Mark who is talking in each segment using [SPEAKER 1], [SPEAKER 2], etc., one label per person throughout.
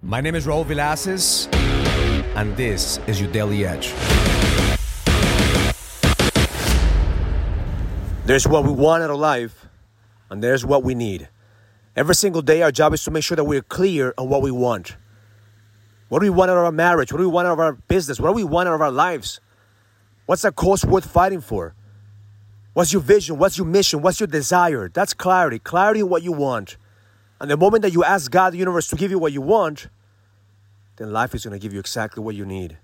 [SPEAKER 1] My name is Raul Villacis, and this is your Daily Edge.
[SPEAKER 2] There's what we want out of life, and there's what we need. Every single day, our job is to make sure that we're clear on what we want. What do we want out of our marriage? What do we want out of our business? What do we want out of our lives? What's that cause worth fighting for? What's your vision? What's your mission? What's your desire? That's clarity. Clarity in what you want. And the moment that you ask God, the universe, to give you what you want, then life is going to give you exactly what you need.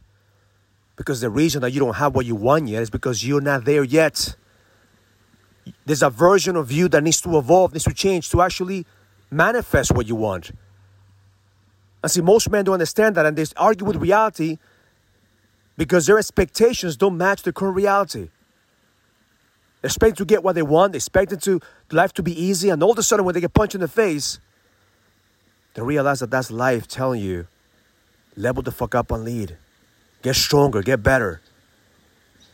[SPEAKER 2] Because the reason that you don't have what you want yet is because you're not there yet. There's a version of you that needs to evolve, needs to change to actually manifest what you want. And see, most men don't understand that and they argue with reality because their expectations don't match the current reality. They expect to get what they want, they expect it to life to be easy, and all of a sudden when they get punched in the face, they realize that that's life telling you, level the fuck up and lead. Get stronger, get better.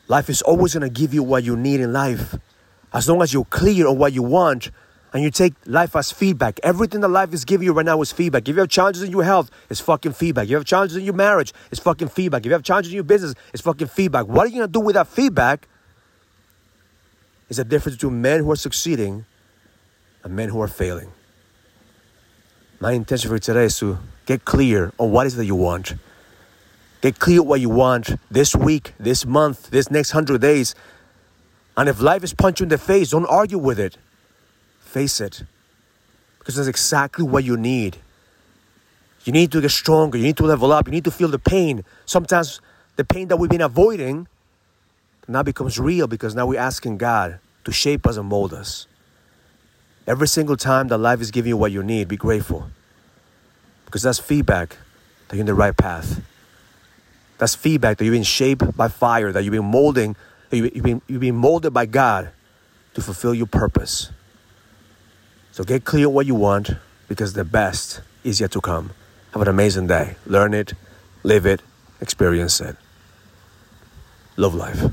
[SPEAKER 2] Life is always gonna give you what you need in life. As long as you're clear on what you want and you take life as feedback. Everything that life is giving you right now is feedback. If you have challenges in your health, it's fucking feedback. If you have challenges in your marriage, it's fucking feedback. If you have challenges in your business, it's fucking feedback. What are you gonna do with that feedback? Is the difference between men who are succeeding and men who are failing. My intention for today is to get clear on what is that you want. Get clear what you want this week, this month, this next hundred days. And if life is punching you in the face, don't argue with it. Face it. Because that's exactly what you need. You need to get stronger. You need to level up. You need to feel the pain. Sometimes the pain that we've been avoiding now becomes real because now we're asking God to shape us and mold us. Every single time that life is giving you what you need, be grateful. Because that's feedback that you're in the right path. That's feedback that you've been shaped by fire, that you've been molding, you've been, you've been molded by God to fulfill your purpose. So get clear on what you want because the best is yet to come. Have an amazing day. Learn it, live it, experience it. Love life.